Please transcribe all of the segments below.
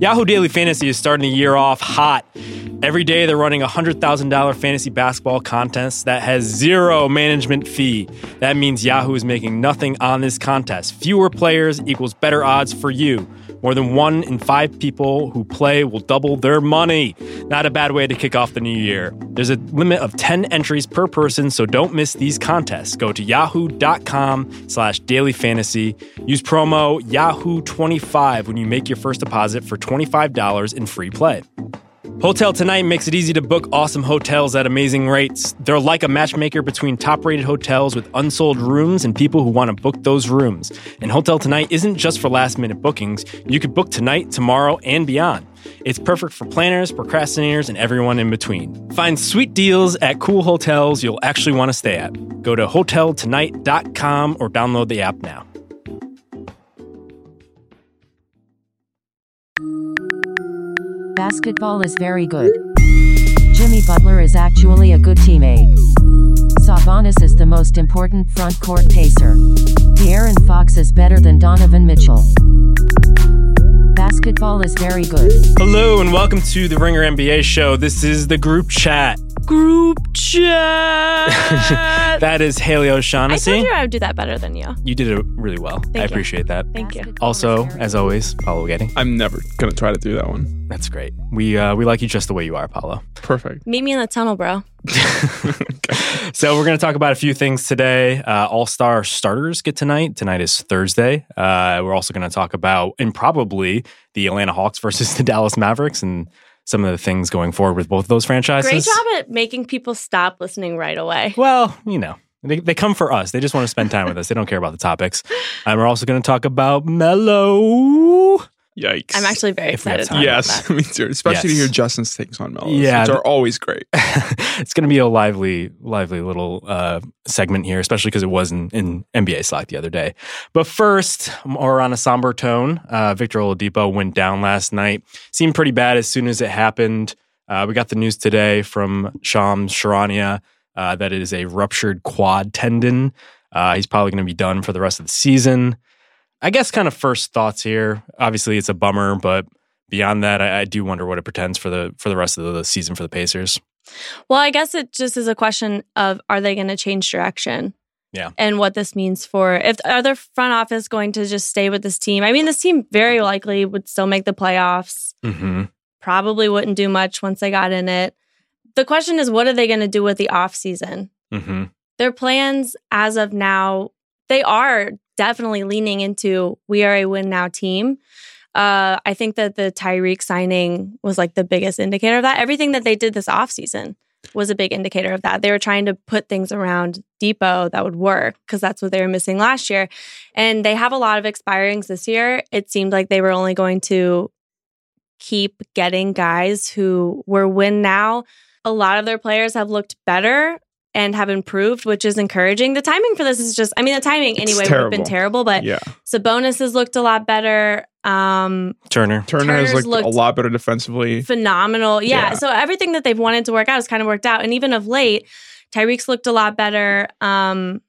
Yahoo Daily Fantasy is starting the year off hot. Every day they're running a $100,000 fantasy basketball contest that has zero management fee. That means Yahoo is making nothing on this contest. Fewer players equals better odds for you. More than one in five people who play will double their money. Not a bad way to kick off the new year. There's a limit of 10 entries per person, so don't miss these contests. Go to yahoo.com slash daily fantasy. Use promo Yahoo25 when you make your first deposit for $25 in free play. Hotel Tonight makes it easy to book awesome hotels at amazing rates. They're like a matchmaker between top rated hotels with unsold rooms and people who want to book those rooms. And Hotel Tonight isn't just for last minute bookings, you could book tonight, tomorrow, and beyond. It's perfect for planners, procrastinators, and everyone in between. Find sweet deals at cool hotels you'll actually want to stay at. Go to hoteltonight.com or download the app now. Basketball is very good. Jimmy Butler is actually a good teammate. Sabonis is the most important front court pacer. De'Aaron Fox is better than Donovan Mitchell. Basketball is very good. Hello and welcome to the Ringer NBA show. This is the group chat. Group chat. that is Haley O'Shaughnessy. I O'Shaughnessy. told you I would do that better than you. You did it really well. I you. appreciate that. Thank you. Also, as always, Paolo Uggetti. I'm never gonna try to do that one. That's great. We uh, we like you just the way you are, Paolo. Perfect. Meet me in the tunnel, bro. So we're going to talk about a few things today. Uh, All Star starters get tonight. Tonight is Thursday. Uh, we're also going to talk about and probably the Atlanta Hawks versus the Dallas Mavericks and some of the things going forward with both of those franchises. Great job at making people stop listening right away. Well, you know, they, they come for us. They just want to spend time with us. They don't care about the topics. And we're also going to talk about Melo. Yikes. I'm actually very If we have excited. time. to talk Yes, about me too. Especially Yes. to hear Justin's takes on Melo's, Yeah, which th- are always great. it's going to be a lively, lively little uh, segment here, especially because it was in, in NBA Slack the other day. But first, more on a somber tone, uh, Victor Oladipo went down last night. Seemed pretty bad as soon as it happened. Uh, we got the news today from Shams Charania uh, that it is a ruptured quad tendon. Uh, he's probably going to be done for the rest of the season. I guess, kind of first thoughts here. Obviously, it's a bummer, but beyond that, I, I do wonder what it pretends for the for the rest of the season for the Pacers. Well, I guess it just is a question of are they going to change direction? Yeah. And what this means for if are their front office going to just stay with this team? I mean, this team very likely would still make the playoffs. Mm-hmm. Probably wouldn't do much once they got in it. The question is, what are they going to do with the off season? Mm-hmm. Their plans as of now, they are definitely leaning into we are a win now team. Uh, I think that the Tyreke signing was like the biggest indicator of that. Everything that they did this offseason was a big indicator of that. They were trying to put things around Dipo that would work because that's what they were missing last year. And they have a lot of expirings this year. It seemed like they were only going to keep getting guys who were win now. A lot of their players have looked better and have improved, which is encouraging. The timing for this is just, I mean, the timing It's anyway would have been terrible. terrible, but yeah. Sabonis has looked a lot better. Um, Turner. Turner has Turner's looked, a lot better defensively. phenomenal. Yeah. Yeah. So everything that they've wanted to work out has kind of worked out. And even of late, Tyreke's looked a lot better. Um,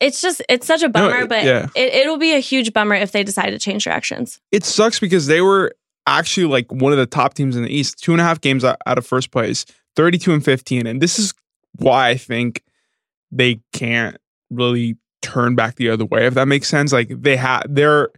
it's just, it's such a bummer, it- but yeah. it, it'll be a huge bummer if they decide to change directions. It sucks because they were actually like one of the top teams in the East, two and a half games out, out of first place, 32 and 15. And this is why I think they can't really turn back the other way, if that makes sense. Like they have they're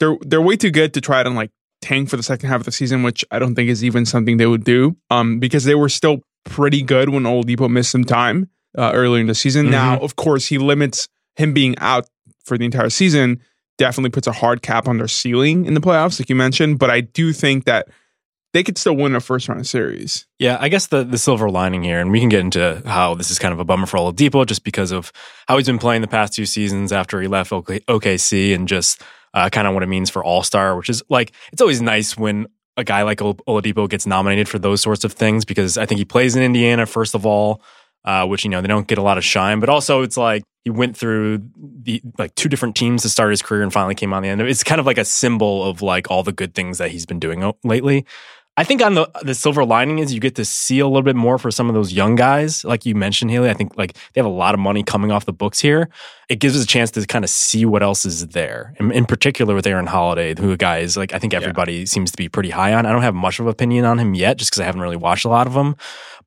they're they're way too good to try to like tank for the second half of the season, which I don't think is even something they would do. Um, because they were still pretty good when Oladipo missed some time uh, earlier in the season. Now, of course, he limits him being out for the entire season. Definitely puts a hard cap on their ceiling in the playoffs, like you mentioned. But I do think that they could still win a first round series. Yeah, I guess the, the silver lining here, and we can get into how this is kind of a bummer for Oladipo just because of how he's been playing the past two seasons after he left OKC and just uh, kind of what it means for All Star, which is like, it's always nice when a guy like Ol- Oladipo gets nominated for those sorts of things because I think he plays in Indiana, first of all, uh, which, you know, they don't get a lot of shine, but also it's like he went through the like two different teams to start his career and finally came on the end. It's kind of like a symbol of like all the good things that he's been doing lately. I think on the the silver lining is you get to see a little bit more for some of those young guys, like you mentioned, Haley. I think like they have a lot of money coming off the books here. It gives us a chance to kind of see what else is there. In, in particular with Aaron Holiday, who a guy is like I think everybody seems to be pretty high on. I don't have much of an opinion on him yet, just because I haven't really watched a lot of them.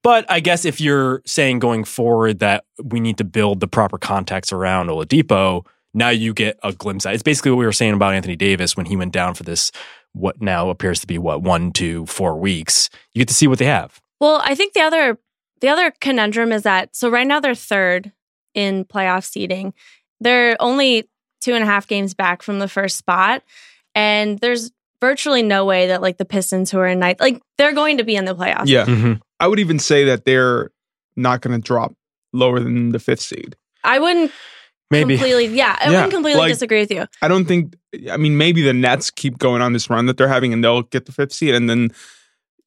But I guess if you're saying going forward that we need to build the proper context around Oladipo, now you get a glimpse at. It's basically what we were saying about Anthony Davis when he went down for this what now appears to be what one, two, four weeks. You get to see what they have. Well, I think the other the other conundrum is that so right now they're third in playoff seeding. They're only two and a half games back from the first spot, and there's virtually no way that like the Pistons who are in ninth, like they're going to be in the playoffs. Yeah. Mm-hmm. I would even say that they're not going to drop lower than the fifth seed. I wouldn't Maybe. completely. Yeah, I Yeah, wouldn't completely like- disagree with you. I don't think. I mean, maybe the Nets keep going on this run that they're having, and they'll get the fifth seed, and then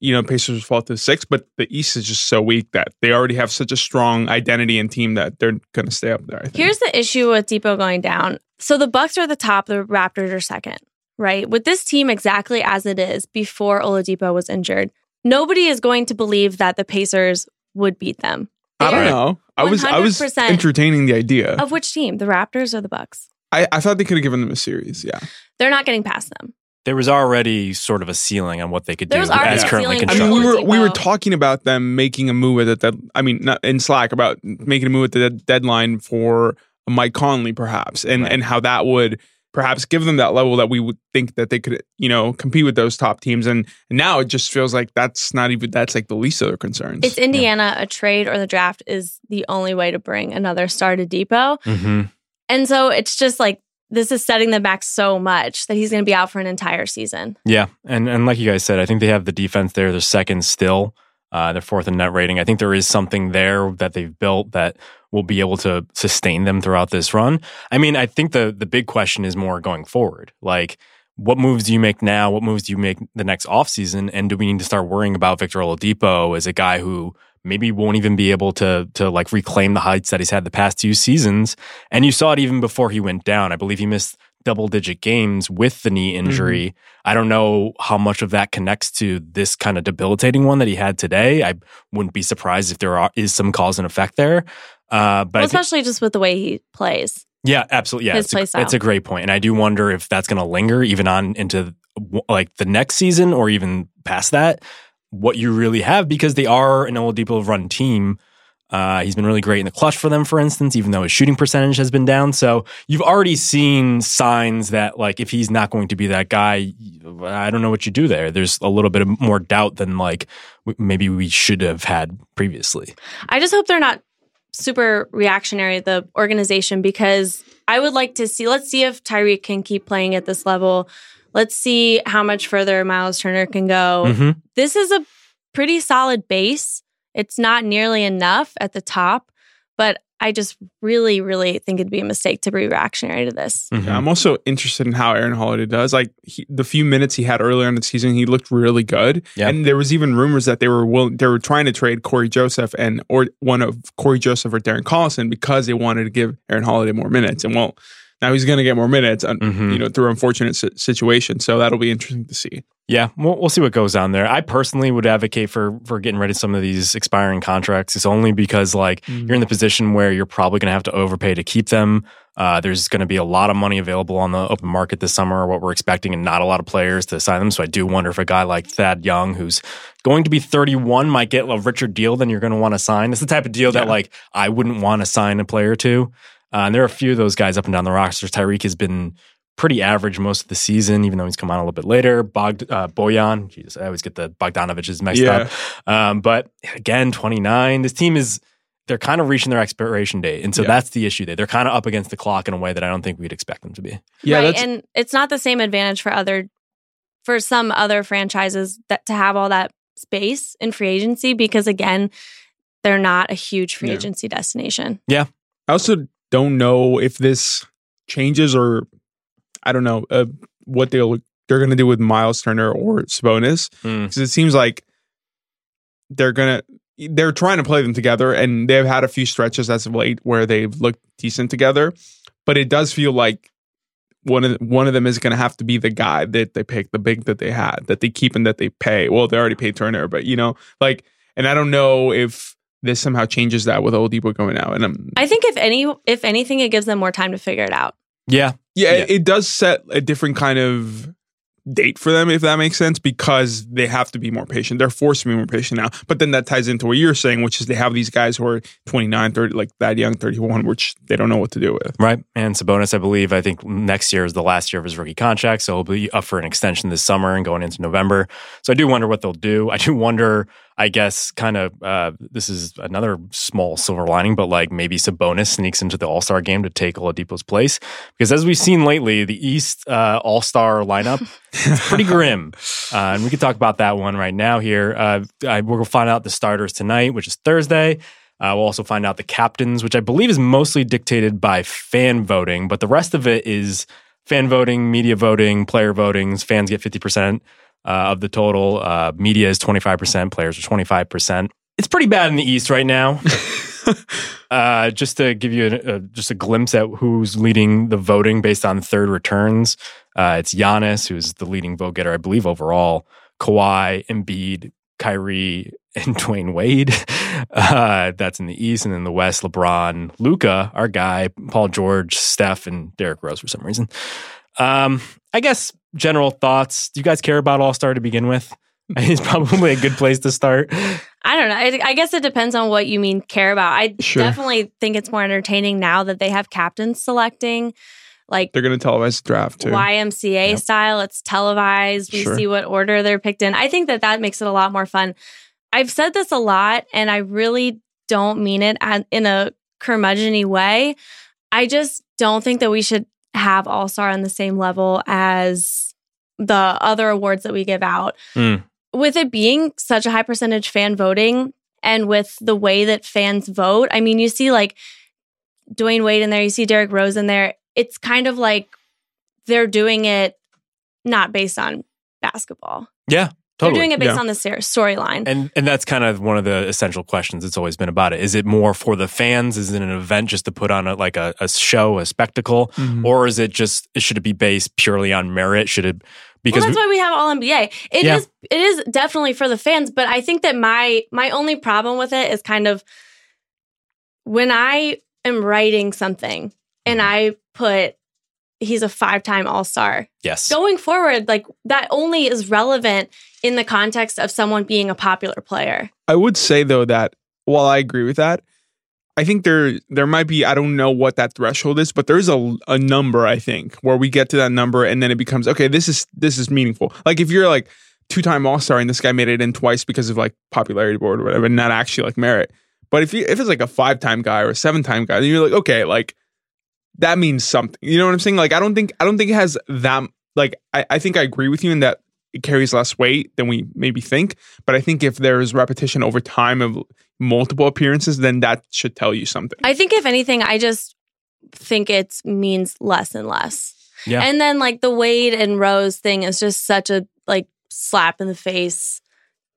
you know Pacers fall to six. But the East is just so weak that they already have such a strong identity and team that they're going to stay up there. I think. Here's the issue with Dipo going down. So the Bucks are at the top, the Raptors are second, right? With this team exactly as it is before Oladipo was injured, nobody is going to believe that the Pacers would beat them. I don't know. I was I was 100% entertaining the idea. Of which team? The Raptors or the Bucks? I, I thought they could have given them a series. Yeah. They're not getting past them. There was already sort of a ceiling on what they could do There was already as a currently ceiling I Sure. mean, we were we were Oladipo. talking about them making a move at that. I mean, not in Slack about making a move at the dead- deadline for Mike Conley, perhaps, and Right. and how that would perhaps give them that level that we would think that they could, you know, compete with those top teams. And now it just feels like that's not even that's like the least of their concerns. It's Indiana, a trade or the draft is the only way to bring another star to Dipo. Mhm. And so it's just like this is setting them back so much that he's going to be out for an entire season. Yeah, and and like you guys said, I think they have the defense there. They're second still. Uh, they're fourth in net rating. I think there is something there that they've built that will be able to sustain them throughout this run. I mean, I think the the big question is more going forward. Like, what moves do you make now? What moves do you make the next offseason? And do we need to start worrying about Victor Oladipo as a guy who maybe won't even be able to to like reclaim the heights that he's had the past two seasons? And you saw it even before he went down. I believe he missed double digit games with the knee injury. Mm-hmm. I don't know how much of that connects to this kind of debilitating one that he had today. I wouldn't be surprised if there are, is some cause and effect there. Uh, but Well, especially just with the way he plays. yeah, absolutely. Yeah, his it's a, style. it's a great point, and I do wonder if that's going to linger even on into like the next season or even past that. What you really have because they are an old Oladipo run team. Uh, he's been really great in the clutch for them, for instance, even though his shooting percentage has been down. So you've already seen signs that, like, if he's not going to be that guy, I don't know what you do there. There's a little bit of more doubt than like w- maybe we should have had previously. I just hope they're not super reactionary, the organization, because I would like to see, let's see if Tyreke can keep playing at this level. Let's see how much further Miles Turner can go. Mhm. This is a pretty solid base. It's not nearly enough at the top, but I just really, really think it'd be a mistake to be reactionary to this. Mhm. Yeah, I'm also interested in how Aaron Holiday does. Like he, the few minutes he had earlier in the season, he looked really good. Yeah. And there was even rumors that they were willing, they were trying to trade Corey Joseph and or one of Corey Joseph or Darren Collison because they wanted to give Aaron Holiday more minutes. And well, now he's going to get more minutes, Mhm. you know, through unfortunate si- situation. So that'll be interesting to see. Yeah, we'll, we'll see what goes on there. I personally would advocate for for getting rid of some of these expiring contracts. It's only because like Mm. you're in the position where you're probably going to have to overpay to keep them. Uh, there's going to be a lot of money available on the open market this summer, what we're expecting, and not a lot of players to sign them. So I do wonder if a guy like Thad Young, who's going to be 31, might get a richer deal than you're going to want to sign. It's the type of deal that like I wouldn't want to sign a player to. Uh, and there are a few of those guys up and down the rosters. Tyreke has been pretty average most of the season, even though he's come on a little bit later. Bogd, uh, Bojan, Jesus, I always get the Bogdanoviches mixed Yeah. up. Um, but again, 29. This team is, they're kind of reaching their expiration date. And so Yeah. that's the issue there. They're kind of up against the clock in a way that I don't think we'd expect them to be. Yeah, right. And it's not the same advantage for other for some other franchises that to have all that space in free agency because again, they're not a huge free Yeah. agency destination. Yeah. I also don't know if this changes or I don't know uh, what they'll they're going to do with Miles Turner or Sabonis Mm. because it seems like they're gonna they're trying to play them together and they've had a few stretches as of late where they've looked decent together but it does feel like one of one of them is going to have to be the guy that they pick, the big that they had, that they keep and that they pay. Well, they already paid Turner, but you know, like, and I don't know if this somehow changes that with Oladipo going out. And I'm, I think if any if anything, it gives them more time to figure it out. Yeah. yeah, Yeah. It, it does set a different kind of date for them, if that makes sense, because they have to be more patient. They're forced to be more patient now. But then that ties into what you're saying, which is they have these guys who are 29, 30, like Thad Young, 31, which they don't know what to do with. Right. And Sabonis, I believe, I think next year is the last year of his rookie contract. So he'll be up for an extension this summer and going into November. So I do wonder what they'll do. I do wonder, I guess, kind of, uh, this is another small silver lining, but like maybe Sabonis sneaks into the All Star game to take Oladipo's place. Because as we've seen lately, the East uh, All Star lineup is pretty grim. Uh, and we can talk about that one right now here. Uh, I, to find out the starters tonight, which is Thursday. Uh, we'll also find out the captains, which I believe is mostly dictated by fan voting, but the rest of it is fan voting, media voting, player votings. Fans get 50% uh, of the total. Uh, media is 25%, players are 25%. It's pretty bad in the East right now. uh, just to give you a, a, just a glimpse at who's leading the voting based on third returns, uh, it's Giannis, who's the leading vote getter, I believe, overall. Kawhi, Embiid, Kyrie, and Dwyane Wade. Uh, that's in the East. And in the West, LeBron, Luka, our guy, Paul George, Steph, and Derrick Rose for some reason. Um, I guess general thoughts. Do you guys care about All Star to begin with? it's probably a good place to start. I don't know. I, I guess it depends on what you mean care about. I Sure. definitely think it's more entertaining now that they have captains selecting, like They're going to televise the draft too. YMCA Yep. style. It's televised. We Sure. see what order they're picked in. I think that that makes it a lot more fun. I've said this a lot, and I really don't mean it in a curmudgeony way. I just don't think that we should have All Star on the same level as the other awards that we give out. Hmm. With it being such a high percentage fan voting, and with the way that fans vote, I mean, you see like Dwyane Wade in there, you see Derrick Rose in there. It's kind of like they're doing it not based on basketball. Yeah, They're doing it based Yeah. on the storyline. And and that's kind of one of the essential questions it's always been about it. Is it more for the fans? Is it an event just to put on a, like a, a show, a spectacle, Mhm. or is it just should it be based purely on merit? Should it Well, because that's why we have All NBA. It is Yeah. it is definitely for the fans, but I think that my my only problem with it is kind of when I am writing something and Mm-hmm. I put he's a five-time All-Star. yes, Going forward, like that only is relevant in the context of someone being a popular player. I would say though that while I agree with that, I think there there might be I don't know what that threshold is, but there's a a number I think where we get to that number and then it becomes okay. This is this is meaningful. Like if you're like two time All Star and this guy made it in twice because of like popularity board or whatever, not actually like merit. But if you if it's like a five time guy or a seven time guy, then you're like okay, like that means something. You know what I'm saying? Like I don't think I don't think it has that like I, I think I agree with you in that it carries less weight than we maybe think. But I think if there's repetition over time of multiple appearances, then that should tell you something. I think if anything, I just think it means less and less. Yeah. And then like the Wade and Rose thing is just such a like slap in the face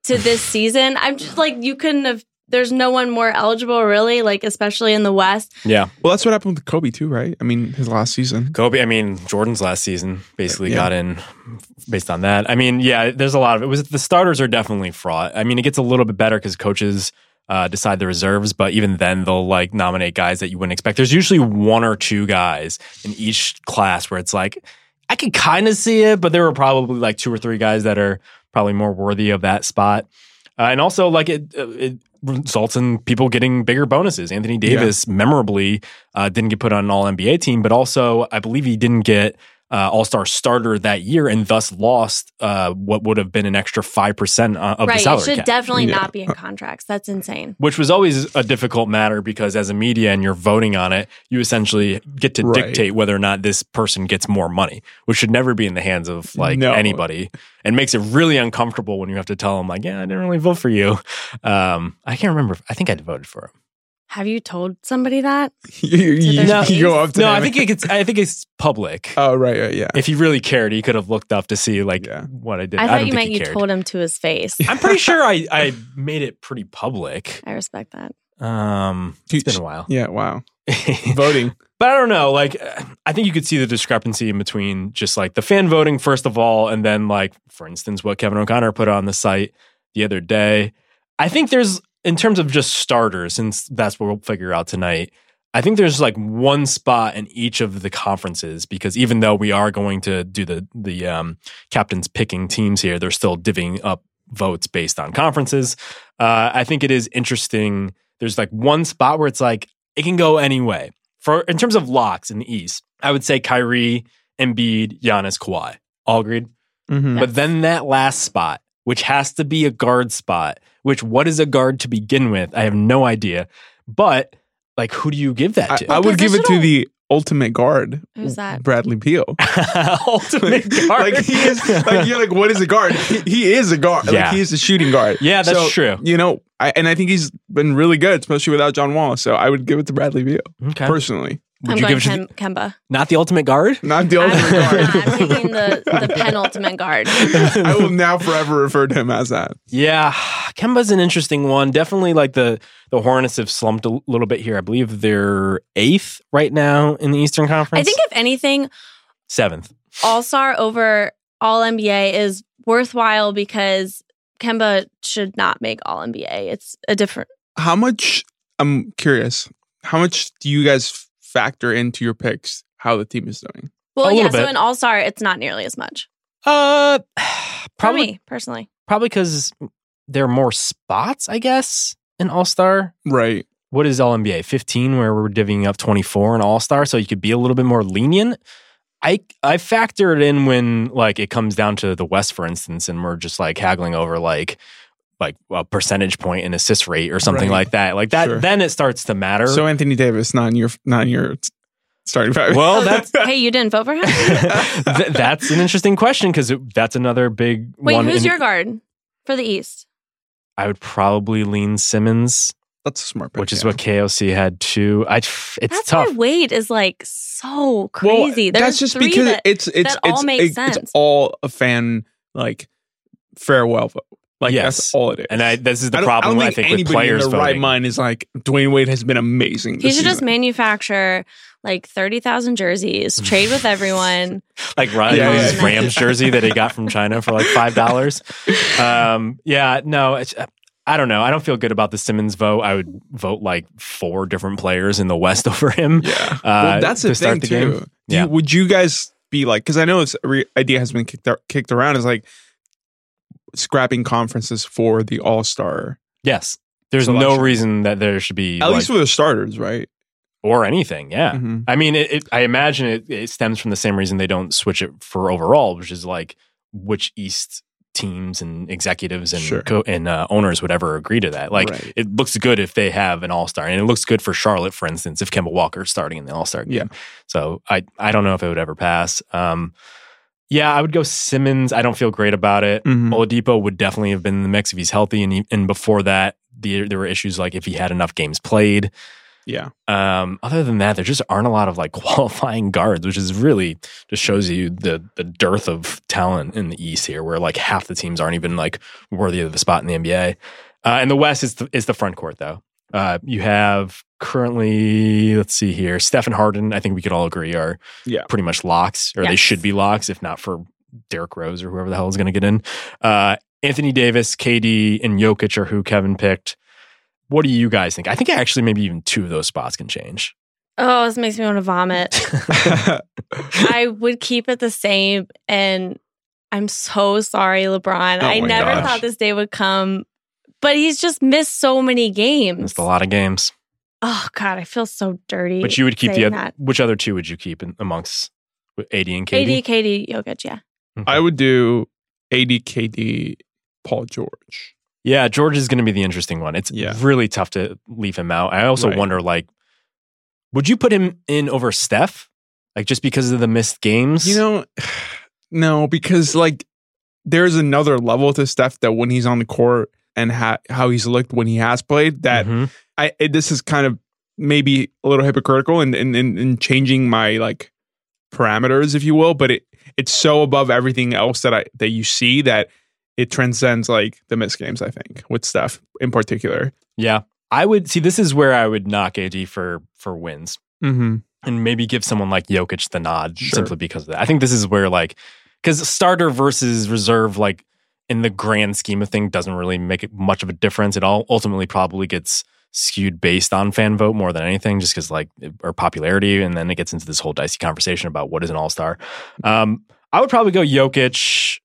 to this season. I'm just like you couldn't have there's no one more eligible really, like especially in the West. yeah. well, that's what happened with Kobe too, right? I mean, his last season. Kobe, I mean, Jordan's last season basically Yeah. got in based on that. I mean, yeah, there's a lot of it. Was the starters are definitely fraught. I mean, it gets a little bit better because coaches uh, decide the reserves, but even then, they'll like nominate guys that you wouldn't expect. There's usually one or two guys in each class where it's like I could kind of see it, but there were probably like two or three guys that are probably more worthy of that spot. Uh, and also, like it, uh, it results in people getting bigger bonuses. Anthony Davis, memorably, uh, didn't get put on an All NBA team, but also I believe he didn't get uh, All Star starter that year, and thus lost uh, what would have been an extra five percent of the salary. It salary should cap. definitely Yeah. not be in contracts. That's insane. which was always a difficult matter because as a media and you're voting on it, you essentially get to Right. dictate whether or not this person gets more money, which should never be in the hands of like No. anybody, and makes it really uncomfortable when you have to tell them like, "Yeah, I didn't really vote for you." Um, I can't remember. I think I voted for him. Have you told somebody that? you, you- their you go up to No, him I think it gets. I think it's public. Oh right, right, yeah. if he really cared, he could have looked up to see like Yeah. what I did. I I thought don't you think meant you cared. told him to his face. I'm pretty sure I, I made it pretty public. I respect that. Um, it's been a while. Yeah, wow. voting. But I don't know. Like, uh, I think you could see the discrepancy in between just like the fan voting, first of all, and then, like, for instance, what Kevin O'Connor put on the site the other day. I think there's, in terms of just starters, since that's what we'll figure out tonight, I think there's like one spot in each of the conferences because even though we are going to do the the um, captains picking teams here, they're still divvying up votes based on conferences. Uh, I think it is interesting. There's like one spot where it's like it can go any way. For in terms of locks in the East, I would say Kyrie, Embiid, Giannis, Kawhi. All agreed. Mhm. But then that last spot, which has to be a guard spot, which what is a guard to begin with? I have no idea. But like, who do you give that to? I would give it to the ultimate guard, Who's that? Bradley Beal. Ultimate guard. like he is, like you're like, what is a guard? He, he is a guard. Yeah. Like he is a shooting guard. Yeah, that's So, true. You know, I, and I think he's been really good, especially without John Wall. So I would give it to Bradley Beal okay. personally, Would I'm you going give it to Kem- Kemba. not the ultimate guard? not the I'm, ultimate guard. I'm taking the, the penultimate guard. I will now forever refer to him as that. Yeah, Kemba's an interesting one. Definitely, like the the Hornets have slumped a little bit here. I believe they're eighth right now in the Eastern Conference. I think if anything, seventh. All Star over All NBA is worthwhile because Kemba should not make All NBA. It's a different. How much? I'm curious. How much do you guys factor into your picks? How the team is doing? Well, A yeah. little So in All Star, it's not nearly as much Uh, for probably me personally. probably because there are more spots. I guess in All Star. Right. What is All NBA? Fifteen, where we're divvying up twenty four in All Star, so you could be a little bit more lenient. I I factor it in when like it comes down to the West, for instance, and we're just like haggling over like like a percentage point in assist rate or something Right. like that. Like that, Sure. then it starts to matter. So Anthony Davis, not in your, not in your starting five. well, that's hey, you didn't vote for him? th- that's an interesting question because that's another big Wait, one. who's in- your guard for the East? I would probably lean Simmons, that's a smart pick. which is yeah. what KOC had too. I it's That's tough. why Wade is like so Well, crazy. There's that's just three because that, it's it's that all it's, makes it- sense. it's all a fan like farewell vote. Like Yes. that's all it is. And I, this is the I problem I, I, don't think with players in their right mind is like Dwyane Wade has been amazing. he this should just manufacture like thirty thousand jerseys, trade with everyone. like Ryan Yeah, Lee's yeah. Rams jersey that he got from China for like five dollars. Um, yeah, no, it's, I don't know. I don't feel good about the Simmons vote. I would vote like four different players in the West over him. Yeah. Uh, well, that's the to start thing the too. game. Yeah. you, would you guys be like? Because I know this re- idea has been kicked ar- kicked around. Is like scrapping conferences for the All Star, Yes, there's Selection. no reason that there should be at like, least for the starters, right? or anything. Yeah, Mhm. I mean, it, it, I imagine it, it stems from the same reason they don't switch it for overall, which is like which East teams and executives and Sure. co- and uh, owners would ever agree to that. Like, Right. it looks good if they have an All Star, and it looks good for Charlotte, for instance, if Kemba Walker's starting in the All Star game. Yeah. So I I don't know if it would ever pass. Um, yeah, I would go Simmons. I don't feel great about it. Mhm. Oladipo would definitely have been in the mix if he's healthy, and he, and before that, the, there were issues like if he had enough games played. Yeah. Um, other than that, there just aren't a lot of like qualifying guards, which is really just shows you the the dearth of talent in the East here, where like half the teams aren't even like worthy of a spot in the NBA. Uh, and the West is the, is the front court though. Uh, you have currently, let's see here, Stephen Harden. I think we could all agree are Yeah. pretty much locks, or they should be locks, if not for Derrick Rose or whoever the hell is going to get in. Uh, Anthony Davis, KD, and Jokic are who Kevin picked. What do you guys think? I think actually maybe even two of those spots can change. Oh, this makes me want to vomit. I would keep it the same. And I'm so sorry, LeBron. Oh I never gosh. thought this day would come, but he's just missed so many games. Missed a lot of games. Oh, God, I feel so dirty. But you would keep the other, that. which other two would you keep in, amongst AD and KD? AD, KD, Jokic, yeah. I would do AD, KD, Paul George. Yeah, George is going to be the interesting one. It's Yeah. really tough to leave him out. I also Right. wonder, like, would you put him in over Steph? Like, just because of the missed games? You know, no, because like there's another level to Steph that when he's on the court and ha- how he's looked when he has played that Mhm. I this is kind of maybe a little hypocritical in in, in in changing my like parameters, if you will, but it it's so above everything else that I that you see that it transcends like the missed games. I think with Steph in particular. Yeah. I would see this is where I would knock AD for for wins Mm-hmm. and maybe give someone like Jokic the nod Sure. simply because of that. I think this is where like because starter versus reserve like in the grand scheme of things doesn't really make much of a difference. It all ultimately probably gets skewed based on fan vote more than anything, just because like or popularity, and then it gets into this whole dicey conversation about what is an all star. Um, I would probably go Jokic,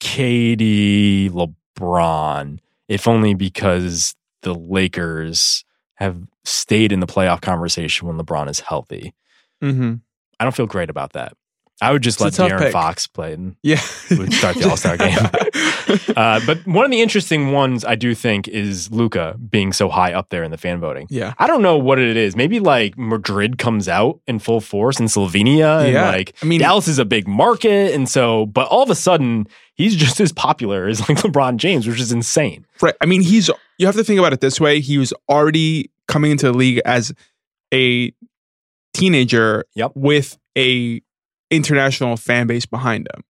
KD, LeBron, if only because the Lakers have stayed in the playoff conversation when LeBron is healthy. Mm-hmm. I don't feel great about that. I would just It's let De'Aaron pick. Fox play and Yeah. would start the All-Star game. Uh, but one of the interesting ones I do think is Luka being so high up there in the fan voting. yeah. I don't know what it is. Maybe like Madrid comes out in full force in Slovenia and Yeah. like I mean- Dallas is a big market. And so, but all of a sudden he's just as popular as like LeBron James, which is insane. Right. I mean, he's you have to think about it this way. He was already coming into the league as a teenager Yep. with a international fan base behind them.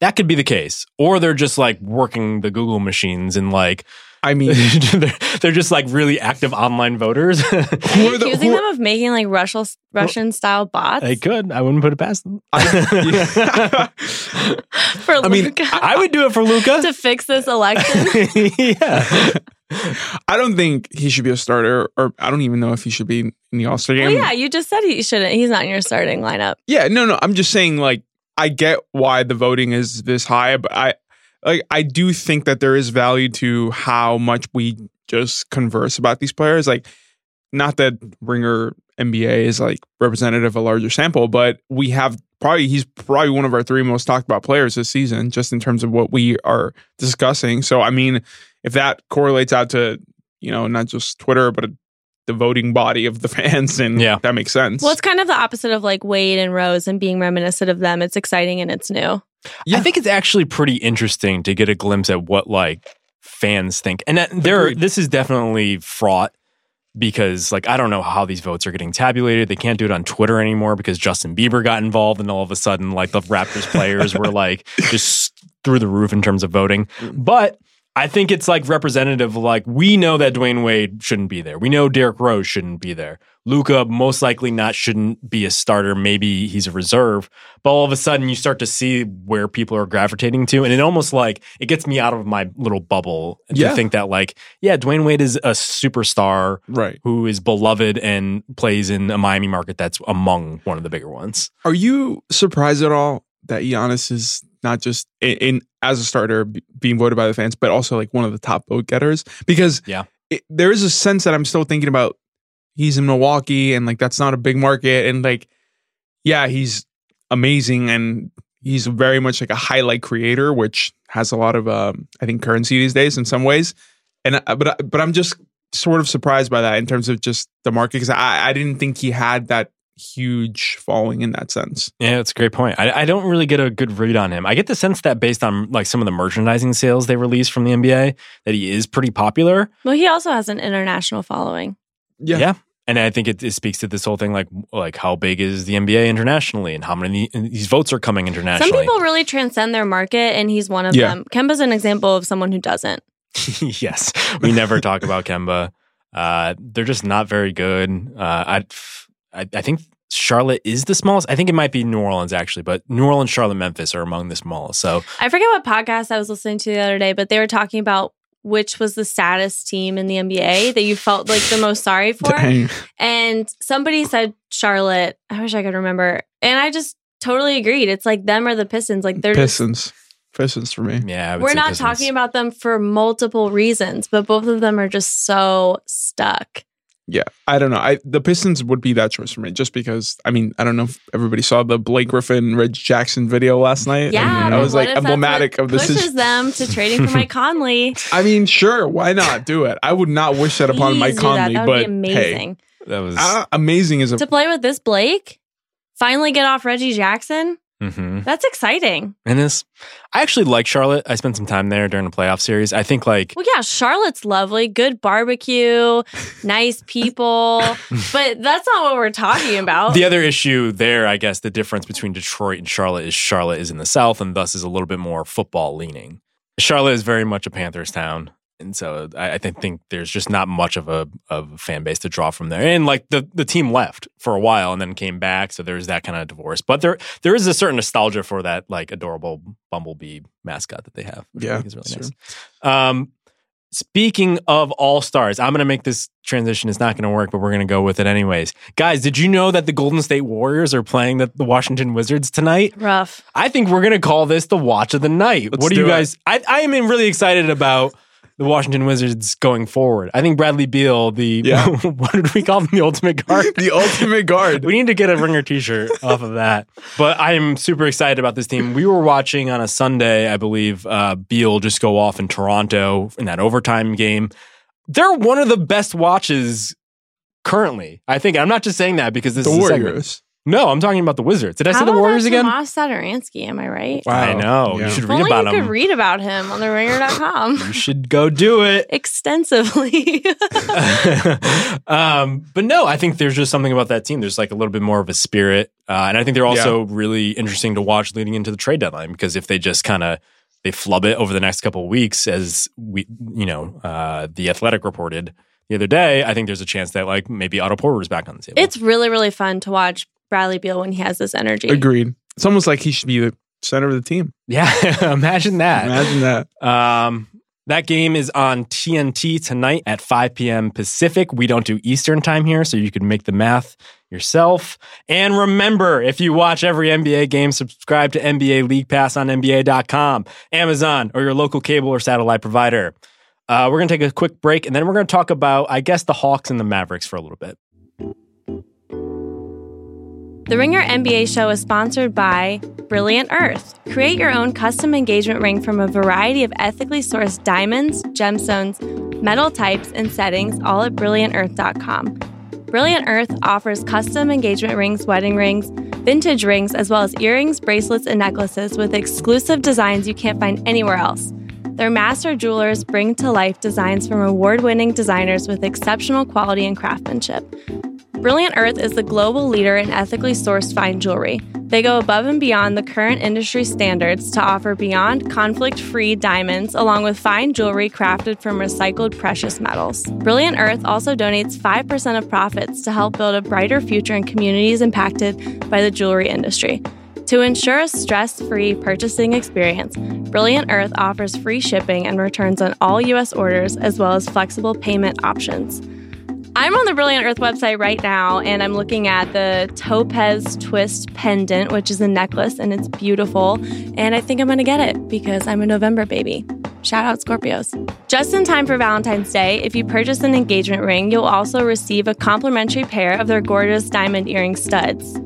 That could be the case. Or they're just like working the Google machines and like I mean, they're, they're just like really active online voters. who Are the accusing who them of making like Russian Russian style bots they could. I wouldn't put it past them. I, for I mean, Luka I would do it for Luka. to fix this election? yeah. I don't think he should be a starter, or I don't even know if he should be in the All Star game. well, yeah, you just said he shouldn't. He's not in your starting lineup. Yeah, no, no. I'm just saying, like, I get why the voting is this high, but I like I do think that there is value to how much we just converse about these players. Like, not that Ringer NBA is like representative of a larger sample, but we have probably he's probably one of our three most talked about players this season, just in terms of what we are discussing. So I mean, if that correlates out to, you know, not just Twitter, but the voting body of the fans, and Yeah. that makes sense. Well, it's kind of the opposite of like Wade and Rose and being reminiscent of them. It's exciting and it's new. Yeah. I think it's actually pretty interesting to get a glimpse at what like fans think. And that, there this is definitely fraught because like I don't know how these votes are getting tabulated. They can't do it on Twitter anymore because Justin Bieber got involved and all of a sudden like the Raptors players were like just through the roof in terms of voting. But I think it's like representative. Like we know that Dwyane Wade shouldn't be there. We know Derrick Rose shouldn't be there. Luka most likely not shouldn't be a starter. Maybe he's a reserve. But all of a sudden, you start to see where people are gravitating to, and it almost like it gets me out of my little bubble to Yeah. think that like, yeah, Dwyane Wade is a superstar right. who is beloved and plays in a Miami market that's among one of the bigger ones. Are you surprised at all that Giannis is not just in, in as a starter b- being voted by the fans, but also like one of the top vote getters? Because Yeah. it, there is a sense that I'm still thinking about. He's in Milwaukee, and like that's not a big market, and like, yeah, he's amazing, and he's very much like a highlight creator, which has a lot of um, I think currency these days in some ways. And but I- but I'm just sort of surprised by that in terms of just the market because I, I didn't think he had that huge following in that sense. Yeah, that's a great point. I, I don't really get a good read on him. I get the sense that based on like some of the merchandising sales they released from the NBA, that he is pretty popular. Well, he also has an international following. Yeah. And I think it, it speaks to this whole thing, like like how big is the NBA internationally, and how many these votes are coming internationally. Some people really transcend their market, and he's one of Yeah. them. Kemba's an example of someone who doesn't. yes, we never talk about Kemba. Uh, they're just not very good. Uh, I, I I think Charlotte is the smallest. I think it might be New Orleans actually, but New Orleans, Charlotte, Memphis are among the smallest. So I forget what podcast I was listening to the other day, but they were talking about which was the saddest team in the NBA that you felt like the most sorry for. Dang. And somebody said Charlotte. I wish I could remember. And I just totally agreed. It's like them or the Pistons. Like they're just Pistons. Pistons for me. yeah, I would we're say not Pistons. talking about them for multiple reasons, but both of them are just so stuck. Yeah, I don't know. I the Pistons would be that choice for me, just because. I mean, I don't know if everybody saw the Blake Griffin, Reg Jackson video last night. Yeah, and I was what like if that's emblematic of this. Pushes them to trading for Mike Conley. I mean, sure, why not do it? I would not wish that upon Please Mike Conley, that. That would but be amazing. That was uh, amazing is a to play with this Blake, finally get off Reggie Jackson. Mhm. That's exciting. and this. I actually like Charlotte. I spent some time there during the playoff series. I think like Well, yeah, Charlotte's lovely, good barbecue, nice people, but that's not what we're talking about. The other issue there, I guess, the difference between Detroit and Charlotte is Charlotte is in the South and thus is a little bit more football leaning. Charlotte is very much a Panthers town. And so I, I think, think there's just not much of a of a fan base to draw from there. And like the the team left for a while and then came back, so there's that kind of divorce. But there there is a certain nostalgia for that like adorable bumblebee mascot that they have. Which Yeah, I think is really sure. nice. Um, speaking of all stars, I'm going to make this transition. It's not going to work, but we're going to go with it anyways. Guys, did you know that the Golden State Warriors are playing the, the Washington Wizards tonight? Rough. I think we're going to call this the watch of the night. Let's what do do you it. guys? I, I am really excited about the Washington Wizards going forward. I think Bradley Beal, the Yeah. what did we call him? The ultimate guard. the ultimate guard. We need to get a ringer T-shirt off of that. But I am super excited about this team. We were watching on a Sunday, I believe, uh, Beal just go off in Toronto in that overtime game. They're one of the best watches currently. I think I'm not just saying that because this the is. Warriors. No, I'm talking about the Wizards. Did I How say the about Warriors that again? Tomas Satoransky, am I right? Wow. I know. Yeah. You should If read only about you him. could read about him on the ringer.com you should go do it. extensively. um, but no, I think there's just something about that team. There's like a little bit more of a spirit, uh, and I think they're also really interesting to watch leading into the trade deadline because if they just kind of they flub it over the next couple of weeks, as we, you know, uh, the Athletic reported the other day, I think there's a chance that like maybe Otto Porter is back on the table. it's really, really fun to watch Bradley Beal when he has this energy. Agreed. It's almost like he should be the center of the team. yeah, imagine that. Imagine that. Um, that game is on TNT tonight at 5 p.m. Pacific. We don't do Eastern time here, so you can make the math yourself. And remember, if you watch every NBA game, subscribe to NBA League Pass on NBA.com, Amazon, or your local cable or satellite provider. Uh, we're going to take a quick break, and then we're going to talk about, I guess, the Hawks and the Mavericks for a little bit. The Ringer NBA show is sponsored by Brilliant Earth. Create your own custom engagement ring from a variety of ethically sourced diamonds, gemstones, metal types, and settings, all at brilliantearth.com. Brilliant Earth offers custom engagement rings, wedding rings, vintage rings, as well as earrings, bracelets, and necklaces with exclusive designs you can't find anywhere else. Their master jewelers bring to life designs from award winning designers with exceptional quality and craftsmanship. Brilliant Earth is the global leader in ethically sourced fine jewelry. They go above and beyond the current industry standards to offer beyond conflict free diamonds, along with fine jewelry crafted from recycled precious metals. Brilliant Earth also donates 5% of profits to help build a brighter future in communities impacted by the jewelry industry. To ensure a stress free purchasing experience, Brilliant Earth offers free shipping and returns on all U.S. orders, as well as flexible payment options. I'm on the Brilliant Earth website right now and I'm looking at the Topaz Twist pendant, which is a necklace and it's beautiful. And I think I'm going to get it because I'm a November baby. Shout out Scorpios. Just in time for Valentine's Day, if you purchase an engagement ring, you'll also receive a complimentary pair of their gorgeous diamond earring studs.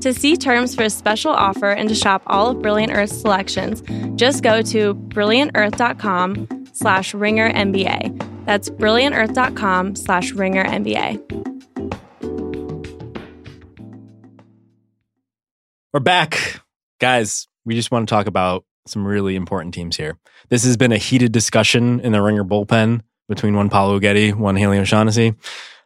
To see terms for a special offer and to shop all of Brilliant Earth's selections, just go to brilliantearth.com slash ringer NBA. That's brilliantearth.com slash ringer NBA. We're back. Guys, we just want to talk about some really important teams here. This has been a heated discussion in the Ringer bullpen between one Paolo Uggetti, one Haley O'Shaughnessy.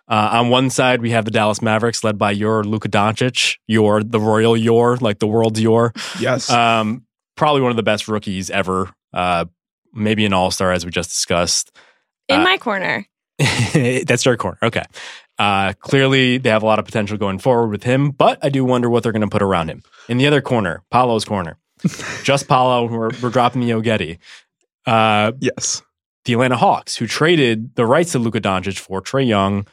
Uh, on one side, we have the Dallas Mavericks led by your Luka Doncic, your the royal your, like the world's your. Yes. Um, probably one of the best rookies ever. Uh, maybe an all star, as we just discussed. In Uh, my corner. That's your corner. Okay. Uh, clearly, they have a lot of potential going forward with him, but I do wonder what they're going to put around him. In the other corner, Paolo's corner, just Paolo, We're, we're dropping the Uggetti. Uh, yes. the Atlanta Hawks, who traded the rights to Luka Doncic for Trae Young,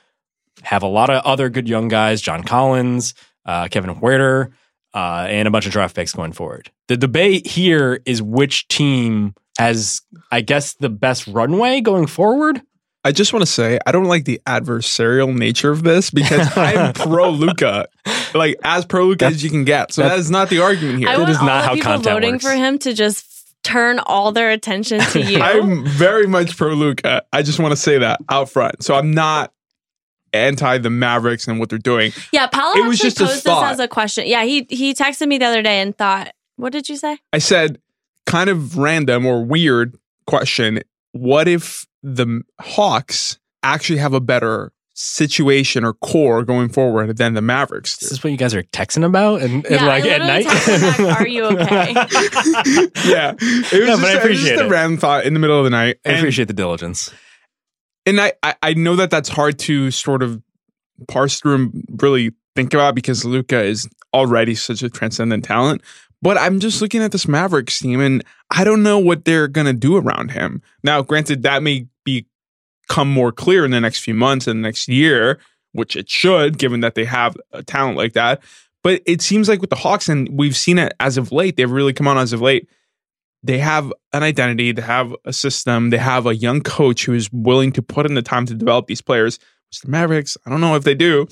have a lot of other good young guys, John Collins, uh, Kevin Huerter, uh, and a bunch of draft picks going forward. The debate here is which team has, I guess, the best runway going forward. I just want to say I don't like the adversarial nature of this because I'm pro Luka, like as pro Luka as you can get. So that is not the argument here. I That want is not the how people content voting works. for him to just turn all their attention to you. I'm very much pro Luka. I just want to say that out front. So I'm not anti the Mavericks and what they're doing. yeah, Paolo It was actually just a posed this thought. as a question. Yeah, he he texted me the other day and thought, what did you say? I said kind of random or weird question. What if the Hawks actually have a better situation or core going forward than the Mavericks. This do. is what you guys are texting about and, and Yeah, I like at night. texted back, "Are you okay?" yeah, it was No, just, but I it was appreciate just a random thought in the middle of the night. I And- appreciate the diligence. and I, I I know that that's hard to sort of parse through and really think about because Luka is already such a transcendent talent. But I'm just looking at this Mavericks team, and I don't know what they're gonna do around him. Now, granted, that may become more clear in the next few months and next year, which it should, given that they have a talent like that. But it seems like with the Hawks, and we've seen it as of late, they've really come on as of late they have an identity, they have a system, they have a young coach who is willing to put in the time to develop these players, which the Mavericks, I don't know if they do.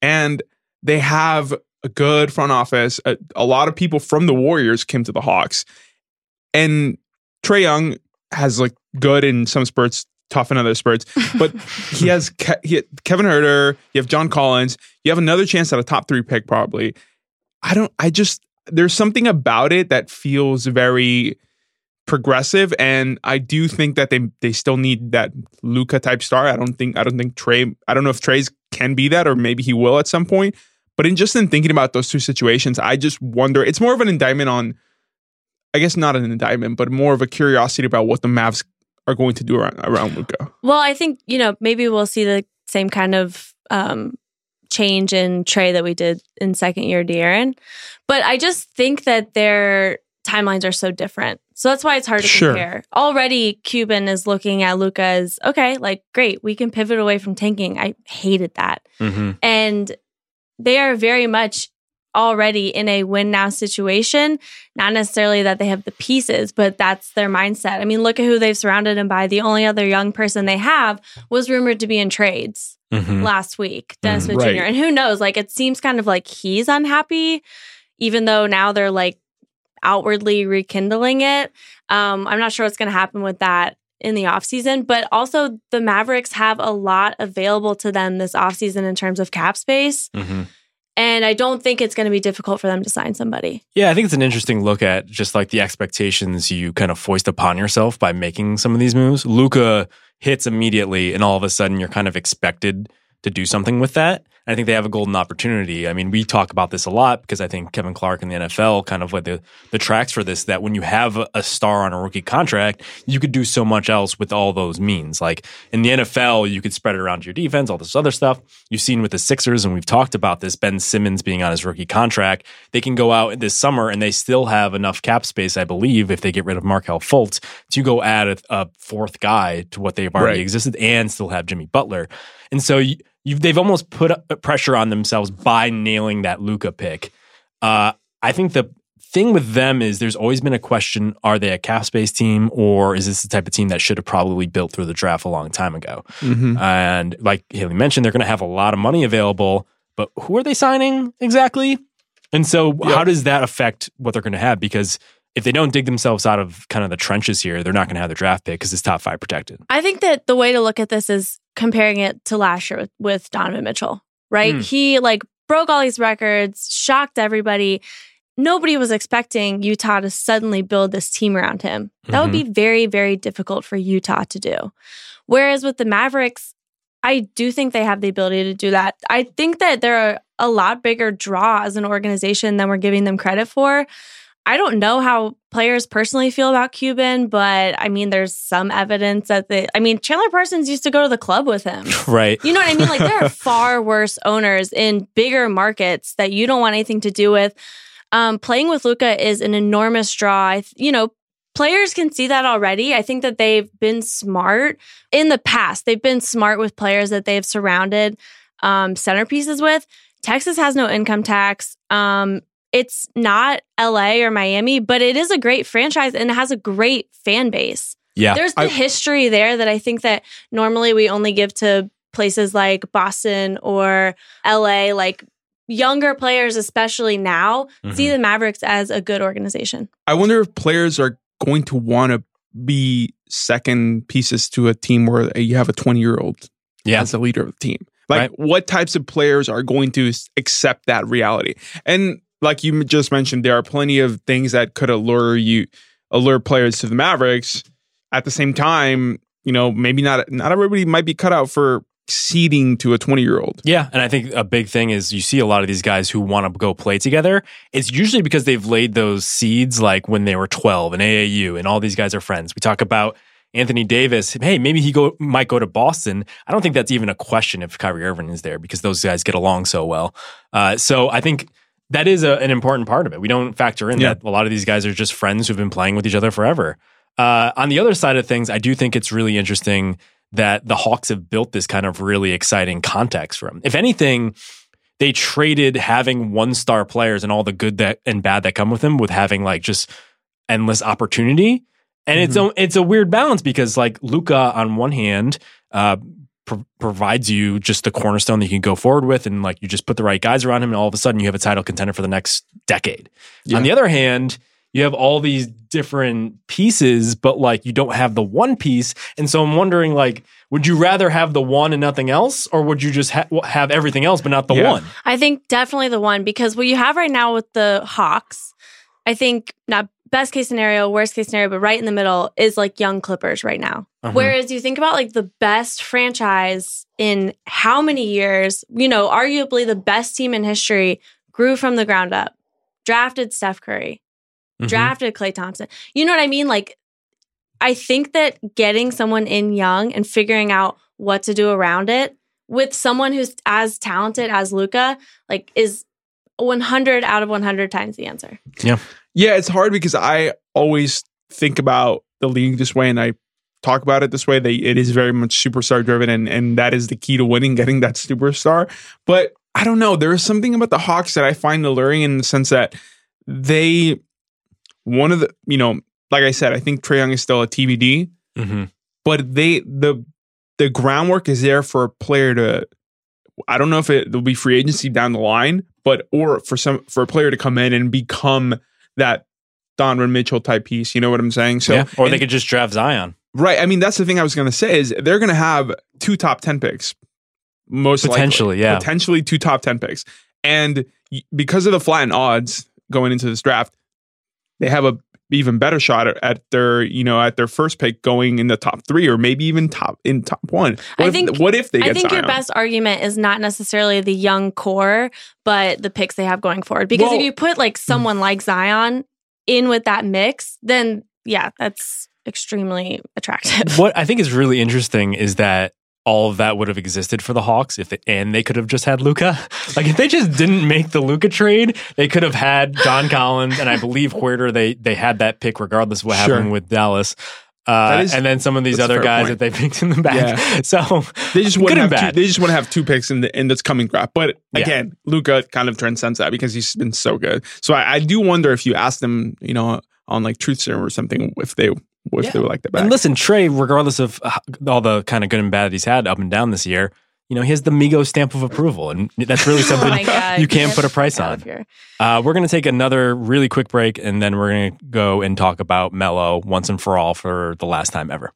And they have a good front office. A, a lot of people from the Warriors came to the Hawks. And Trae Young has like good in some spurts, tough in other spurts, but he has Ke- he, Kevin Huerter, you have John Collins, you have another chance at a top three pick probably. I don't, I just, there's something about it that feels very progressive and I do think that they they still need that Luka type star. I don't think I don't think Trae I don't know if Trae's can be that or maybe he will at some point. But in just in thinking about those two situations, I just wonder it's more of an indictment on I guess not an indictment, but more of a curiosity about what the Mavs are going to do around around Luka. Well, I think, you know, maybe we'll see the same kind of um, change in Trae that we did in second year De'Aaron. But I just think that their timelines are so different. So that's why it's hard to Sure. compare. Already, Cuban is looking at Luka as okay, like, great, we can pivot away from tanking. I hated that. Mm-hmm. And they are very much already in a win now situation. Not necessarily that they have the pieces, but that's their mindset. I mean, look at who they've surrounded him by. The only other young person they have was rumored to be in trades Mm-hmm. last week, Dennis Mhm. Smith Right. Jr. And who knows? Like, it seems kind of like he's unhappy, even though now they're like outwardly rekindling it. Um, I'm not sure what's going to happen with that in the offseason, but also the Mavericks have a lot available to them this offseason in terms of cap space. Mm-hmm. And I don't think it's going to be difficult for them to sign somebody. Yeah, I think it's an interesting look at just like the expectations you kind of foist upon yourself by making some of these moves. Luka hits immediately, and all of a sudden you're kind of expected to do something with that. And I think they have a golden opportunity. I mean, we talk about this a lot because I think Kevin Clark in the NFL kind of like the, the tracks for this that when you have a, star on a rookie contract, you could do so much else with all those means. Like in the NFL, you could spread it around your defense, all this other stuff. You've seen with the Sixers, and we've talked about this, Ben Simmons being on his rookie contract. They can go out this summer and they still have enough cap space, I believe, if they get rid of Markelle Fultz, to go add a, a fourth guy to what they've already Right. existed and still have Jimmy Butler. And so you've, they've almost put pressure on themselves by nailing that Luka pick. Uh, I think the thing with them is there's always been a question are they a cap space team or is this the type of team that should have probably built through the draft a long time ago? And like Haley mentioned, they're going to have a lot of money available, but who are they signing exactly? And so, Yeah. how does that affect what they're going to have? Because if they don't dig themselves out of kind of the trenches here, they're not going to have their draft pick because it's top five protected. I think that the way to look at this is comparing it to last year with, with Donovan Mitchell, right? Hmm. He like broke all these records, shocked everybody. Nobody was expecting Utah to suddenly build this team around him. That would be very, very difficult for Utah to do. Whereas with the Mavericks, I do think they have the ability to do that. I think that they're a lot bigger draw as an organization than we're giving them credit for. I don't know how players personally feel about Cuban, but I mean, there's some evidence that they, I mean, Chandler Parsons used to go to the club with him. Right. You know what I mean? Like, there are far worse owners in bigger markets that you don't want anything to do with. Um, playing with Luka is an enormous draw. I, th- you know, players can see that already. I think that they've been smart in the past. They've been smart with players that they've surrounded um, centerpieces with. Texas has no income tax. Um, it's not LA or Miami, but it is a great franchise and it has a great fan base. Yeah. There's the I- history there that I think that normally we only give to places like Boston or LA, like younger players, especially now, see Mhm. the Mavericks as a good organization. I wonder if players are going to want to be second pieces to a team where you have a 20 year old Yeah. as the leader of the team. Like, Right. what types of players are going to accept that reality? And like you just mentioned, there are plenty of things that could allure you, allure players to the Mavericks. At the same time, you know, maybe not not everybody might be cut out for ceding to a 20 year old. Yeah, and I think a big thing is you see a lot of these guys who want to go play together. It's usually because they've laid those seeds like when they were 12 in AAU and all these guys are friends. We talk about Anthony Davis. Hey, maybe he go might go to Boston. I don't think that's even a question if Kyrie Irving is there because those guys get along so well. Uh, so I think that is a, an important part of it. We don't factor in Yeah. that a lot of these guys are just friends who've been playing with each other forever. Uh, on the other side of things, I do think it's really interesting that the Hawks have built this kind of really exciting context for him. If anything, they traded having one star players and all the good that and bad that come with them with having like just endless opportunity. And it's a it's a weird balance because like Luka on one hand uh, pro- provides you just the cornerstone that you can go forward with, and like you just put the right guys around him, and all of a sudden you have a title contender for the next decade. Yeah. On the other hand, you have all these different pieces, but like you don't have the one piece, and so I'm wondering like, would you rather have the one and nothing else, or would you just ha- have everything else but not the Yeah. one? I think definitely the one because what you have right now with the Hawks, I think not best case scenario, worst case scenario, but right in the middle is like young Clippers right now. Uh-huh. Whereas you think about like the best franchise in how many years, you know, arguably the best team in history grew from the ground up, drafted Steph Curry, Mhm. drafted Klay Thompson. You know what I mean? Like, I think that getting someone in young and figuring out what to do around it with someone who's as talented as Luka, like, is 100 out of 100 times the answer. Yeah, it's hard because I always think about the league this way and I talk about it this way. They it is very much superstar driven and and that is the key to winning, getting that superstar. But I don't know. There is something about the Hawks that I find alluring in the sense that they one of the you know, like I said, I think Trae Young is still a TBD, Mhm. but they the the groundwork is there for a player to I don't know if it will be free agency down the line, but or for some for a player to come in and become that Donovan Mitchell type piece. You know what I'm saying? So yeah. Or they could just draft Zion. right. I mean, that's the thing I was going to say is they're going to have two top ten picks, most likely. Potentially, yeah. potentially two top ten picks, and because of the flattened odds going into this draft, they have a even better shot at, at their you know at their first pick going in the top three or maybe even top in top one. What I if, think- what if they I get think your best argument is not necessarily the young core, but the picks they have going forward. Because Well- if you put like hmm. someone like Zion in with that mix, then yeah, that's extremely attractive. what I think is really interesting is that all of that would have existed for the Hawks if it, and they could have just had Luka. Like if they just didn't make the Luka trade, they could have had John Collins and I believe Huerter. They they had that pick regardless of what Sure. happened with Dallas. Uh, is- and then some of these other guys point. that they picked in the back. Yeah. So They just want to have bad. two, they just want to have two picks in the in this coming draft. But Yeah. again, Luka kind of transcends that because he's been so good. So I, I do wonder if you ask them, you know, on like Truth Serum or something, if they if Yeah. they would like that back. And listen, Trae, regardless of all the kind of good and bad that he's had up and down this year, you know, he has the Migo stamp of approval. And that's really oh something god, you can't put a price on. Uh, we're going to take another really quick break and then we're going to go and talk about Melo once and for all for the last time ever.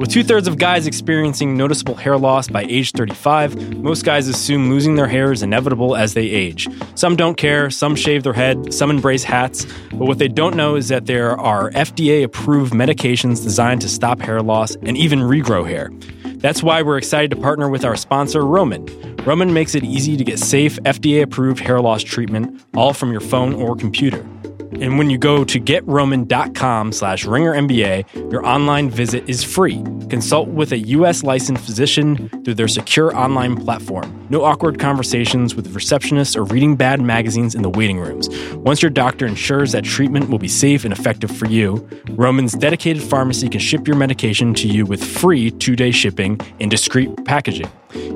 With two thirds of guys experiencing noticeable hair loss by age 35, most guys assume losing their hair is inevitable as they age. Some don't care, some shave their head, some embrace hats, but what they don't know is that there are FDA approved medications designed to stop hair loss and even regrow hair. That's why we're excited to partner with our sponsor, Roman. Roman makes it easy to get safe, FDA approved hair loss treatment, all from your phone or computer. And when you go to getroman.com slash ringernba, your online visit is free. Consult with a U.S. licensed physician through their secure online platform. No awkward conversations with receptionists or reading bad magazines in the waiting rooms. Once your doctor ensures that treatment will be safe and effective for you, Roman's dedicated pharmacy can ship your medication to you with free two-day shipping and discreet packaging.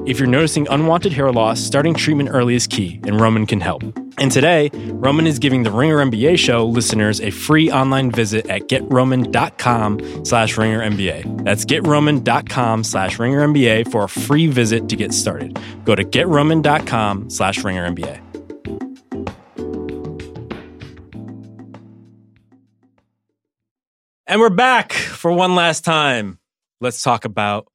If you're noticing unwanted hair loss, starting treatment early is key, and Roman can help. And today, Roman is giving the Ringer NBA show listeners a free online visit at getroman.com slash ringernba. That's getroman.com slash ringernba for a free visit to get started. Go to getroman.com slash ringernba. And we're back for one last time. Let's talk about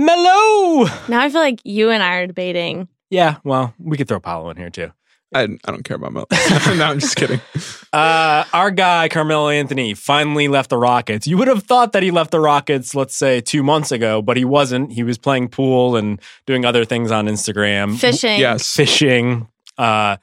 Melo. Now I feel like you and I are debating. Yeah, well, we could throw Paolo in here too. I, I don't care about Melo. no, I'm just kidding. Uh, our guy Carmelo Anthony finally left the Rockets. You would have thought that he left the Rockets, let's say two months ago, but he wasn't. He was playing pool and doing other things on Instagram, Fishing. Yes. fishing. Uh,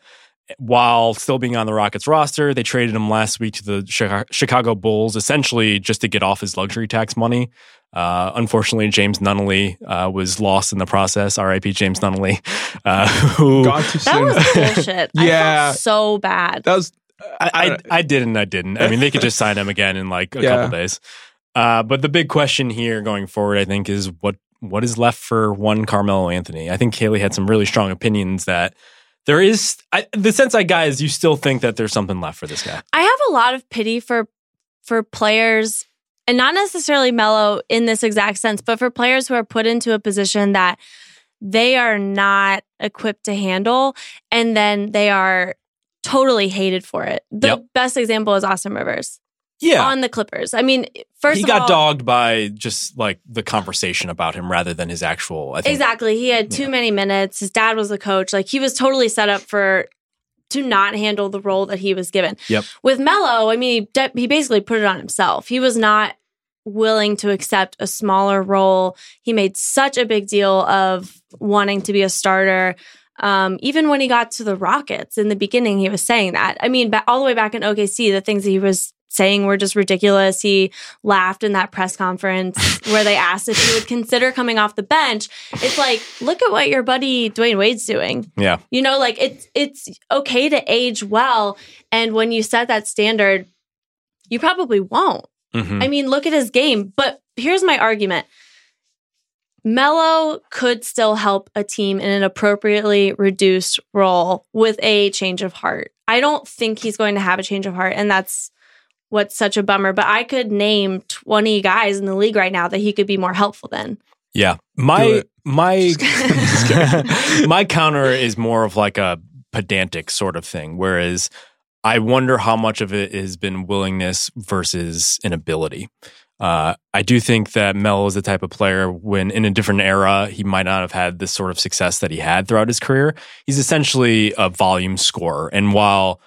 while still being on the Rockets roster, they traded him last week to the Chicago Bulls, essentially just to get off his luxury tax money. Uh, unfortunately, James Nunnally uh, was lost in the process. R.I.P. James Nunnally, uh, who Gone That was bullshit. I Yeah. felt so bad. that was. I, I, I didn't. I didn't. I mean, they could just sign him again in like a Yeah. couple days. Uh, but the big question here going forward, I think, is what what is left for one Carmelo Anthony. I think Haley had some really strong opinions that there is. I, the sense I got is you still think that there's something left for this guy. I have a lot of pity for for players and not necessarily Melo in this exact sense, but for players who are put into a position that they are not equipped to handle and then they are totally hated for it. The Yep. best example is Austin Rivers Yeah, on the Clippers. I mean, first he got all, dogged by just like the conversation about him rather than his actual. I think, Exactly. He had too Yeah. many minutes. His dad was the coach. Like he was totally set up for to not handle the role that he was given. Yep. With Melo, I mean, he, he basically put it on himself. He was not willing to accept a smaller role. He made such a big deal of wanting to be a starter. Um, even when he got to the Rockets in the beginning, he was saying that. I mean, all the way back in OKC, the things that he was saying were just ridiculous. He laughed in that press conference where they asked if he would consider coming off the bench. It's like, look at what your buddy Dwyane Wade's doing. Yeah, You know, like it's it's okay to age well, and when you set that standard, you probably won't. Mhm. I mean, look at his game. But here's my argument. Melo could still help a team in an appropriately reduced role with a change of heart. I don't think he's going to have a change of heart, and that's what's such a bummer. But I could name 20 guys in the league right now that he could be more helpful than. Yeah. My my my counter is more of like a pedantic sort of thing, whereas I wonder how much of it has been willingness versus inability. Uh, I do think that Mel is the type of player when in a different era he might not have had this sort of success that he had throughout his career. He's essentially a volume scorer, and while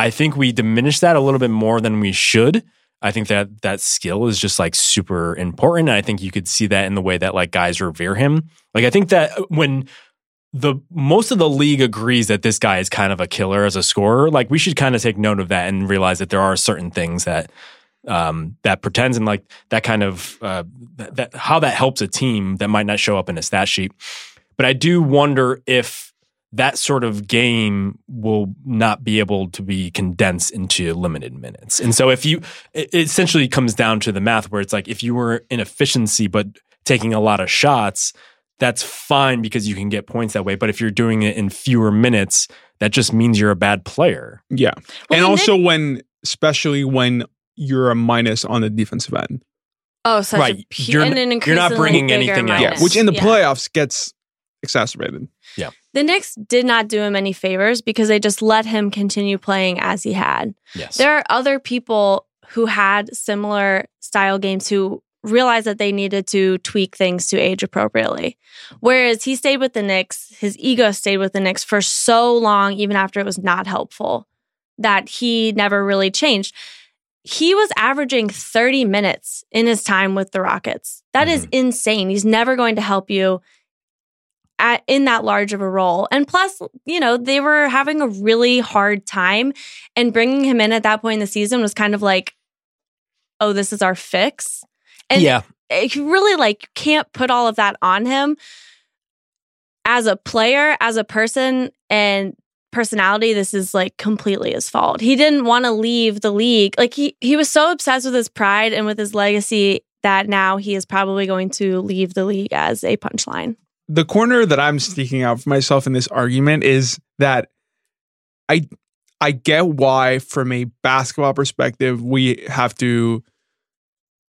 I think we diminish that a little bit more than we should, I think that that skill is just like super important. And I think you could see that in the way that like guys revere him. Like I think that when the most of the league agrees that this guy is kind of a killer as a scorer, like we should kind of take note of that and realize that there are certain things that um that pretends and like that kind of uh that, that how that helps a team that might not show up in a stat sheet. But I do wonder if that sort of game will not be able to be condensed into limited minutes. And so if you it it essentially comes down to the math where it's like if you were in efficiency but taking a lot of shots, that's fine because you can get points that way. But if you're doing it in fewer minutes, that just means you're a bad player. Yeah. Well, and and also when, especially when you're a minus on the defensive end. Oh, such Right. a pu- You're and an you're not bringing bigger anything else. Yeah. Which in the Yeah. playoffs gets exacerbated. The Knicks did not do him any favors because they just let him continue playing as he had. Yes. There are other people who had similar style games who realized that they needed to tweak things to age appropriately. Whereas he stayed with the Knicks, his ego stayed with the Knicks for so long, even after it was not helpful, that he never really changed. He was averaging 30 minutes in his time with the Rockets. That is mm-hmm. insane. He's never going to help you at, in that large of a role. And plus, you know, they were having a really hard time. And bringing him in at that point in the season was kind of like, oh, this is our fix. And yeah. Eh, you really like can't put all of that on him as a player, as a person, and personality. This is like completely his fault. He didn't want to leave the league. Like he he was so obsessed with his pride and with his legacy that now he is probably going to leave the league as a punchline. The corner that I'm sticking out for myself in this argument is that I I get why from a basketball perspective we have to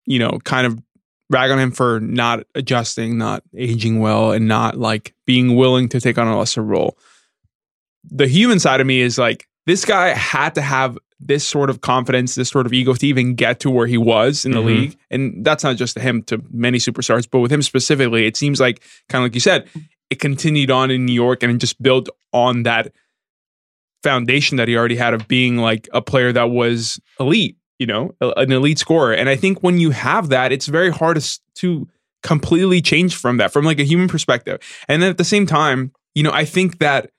you know kind of rag on him for not adjusting, not aging well and not like being willing to take on a lesser role. The human side of me is like this guy had to have this sort of confidence, this sort of ego to even get to where he was in the Mhm. league. And that's not just to him, to many superstars, but with him specifically, it seems like kind of like you said, it continued on in New York and it just built on that foundation that he already had of being like a player that was elite, you know, an elite scorer. And I think when you have that, it's very hard to, to completely change from that, from like a human perspective. And then at the same time, you know, I think that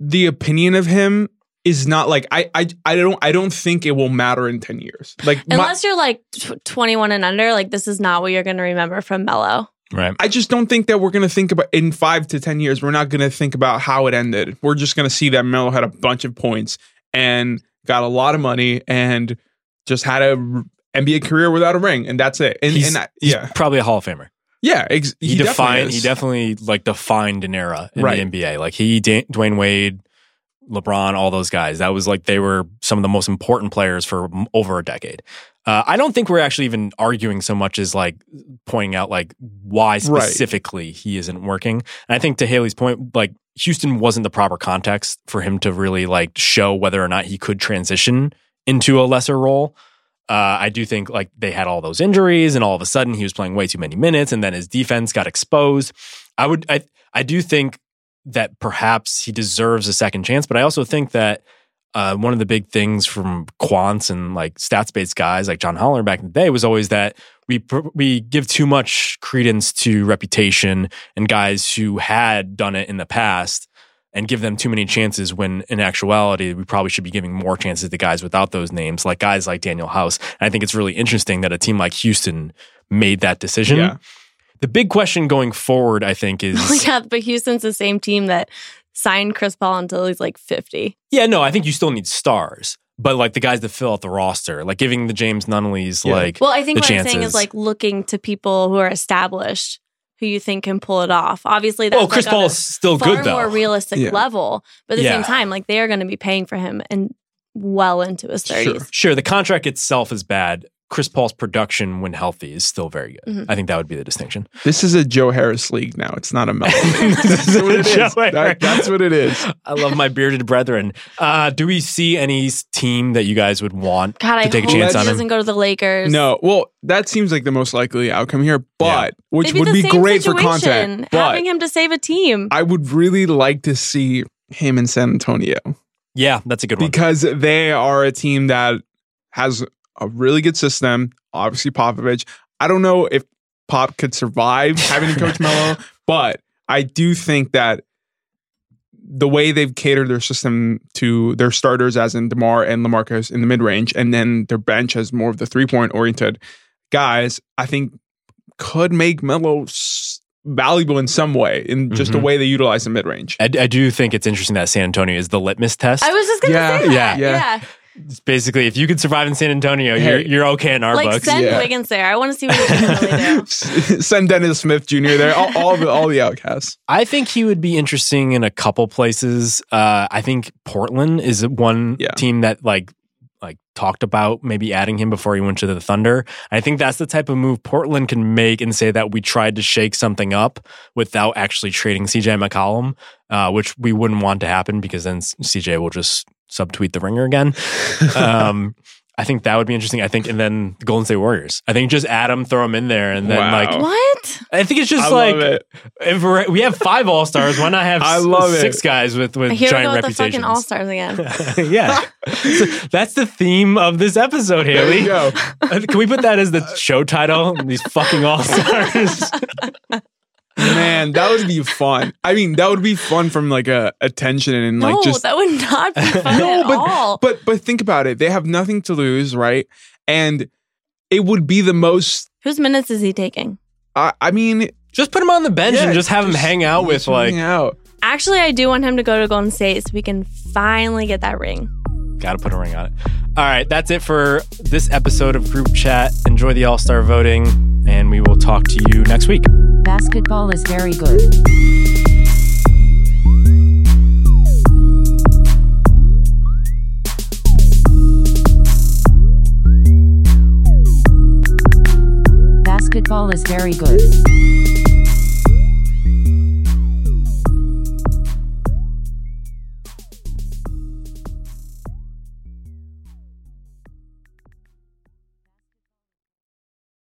the opinion of him is not like I I I don't I don't think it will matter in 10 years. Like my- Unless you're like tw 21 and under, like this is not what you're going to remember from Melo. Right. I just don't think that we're going to think about in five to 10 years, we're not going to think about how it ended. We're just going to see that Melo had a bunch of points and got a lot of money and just had a r- NBA career without a ring. And that's it. And, he's, and I, he's yeah. probably a Hall of Famer. Yeah. Ex- He, he, defined. definitely He definitely like defined an era in Right. the NBA. Like he, Da- Dwyane Wade, LeBron, all those guys. That was like they were some of the most important players for m- over a decade. Uh, I don't think we're actually even arguing so much as like pointing out like why Right. specifically he isn't working. And I think to Haley's point, like Houston wasn't the proper context for him to really like show whether or not he could transition into a lesser role. Uh, I do think like they had all those injuries, and all of a sudden he was playing way too many minutes, and then his defense got exposed. I would, I, I do think that perhaps he deserves a second chance, but I also think that uh, one of the big things from quants and like stats based guys like John Holler back in the day was always that we we give too much credence to reputation and guys who had done it in the past and give them too many chances when in actuality we probably should be giving more chances to guys without those names like guys like Danuel House. And I think it's really interesting that a team like Houston made that decision. Yeah. The big question going forward, I think, is yeah, but Houston's the same team that signed Chris Paul until he's like 50. Yeah, no, I think you still need stars, but like the guys that fill out the roster, like giving the James Nunnallys, Yeah. like Well, I think The what I'm saying is like looking to people who are established who you think can pull it off. Obviously, that's well, Chris like on Paul a is still far good though. more realistic Yeah. level. But at the Yeah. same time, like they are going to be paying for him and well into his 30s. Sure. Sure, the contract itself is bad. Chris Paul's production when healthy is still very good. Mhm. I think that would be the distinction. This is a Joe Harris league now. It's not a Melo. that's what it is. That- that's what it is. I love my bearded brethren. Uh, do we see any team that you guys would want God, I to take a chance on him? doesn't go to the Lakers. No, well, that seems like the most likely outcome here, but which Maybe would be same great for content. But Having him to save a team. I would really like to see him in San Antonio Yeah, that's a good one. because they are a team that has a really good system. Obviously, Popovich. I don't know if Pop could survive having to coach Melo, but I do think that the way they've catered their system to their starters, as in DeMar and LaMarcus in the mid range, and then their bench as more of the three point oriented guys, I think could make Melo s- valuable in some way in just the Mhm. way they utilize the mid range. I, I do think it's interesting that San Antonio is the litmus test. I was just going to Yeah, say that. Yeah. yeah, Yeah. It's basically, if you could survive in San Antonio, you're, you're okay in our Like books. send Yeah. Wiggins there. I want to see what he can really do. Send Dennis Smith Jr. there, all, all the all the outcasts. I think he would be interesting in a couple places. Uh, I think Portland is one Yeah. team that like like talked about maybe adding him before he went to the Thunder. I think that's the type of move Portland can make and say that we tried to shake something up without actually trading CJ McCollum, uh, which we wouldn't want to happen because then CJ will just subtweet the ringer again. Um, I think that would be interesting. I think, and then the Golden State Warriors. I think just add him, throw him in there, and then Wow. like What? I think it's just I like love it. if we're, we have five all stars, why not have I s- love six it. guys with with Here we giant go with the reputations? fucking All Stars again. yeah, So that's the theme of this episode, There Haley. you go. Uh, Can we put that as the show title? These fucking all stars. Man, that would be fun. I mean, that would be fun from like a attention and like no, just that would not be fun No, at but- all. but but think about it. They have nothing to lose, right? And it would be the most Whose minutes is he taking? I I mean, just put him on the bench yeah, and just have him hang out with like. hang out. Actually, I do want him to go to Golden State so we can finally get that ring. Got to put a ring on it. All right, that's it for this episode of Group Chat. Enjoy the All Star voting, and we will talk to you next week. Basketball is very good. Basketball is very good.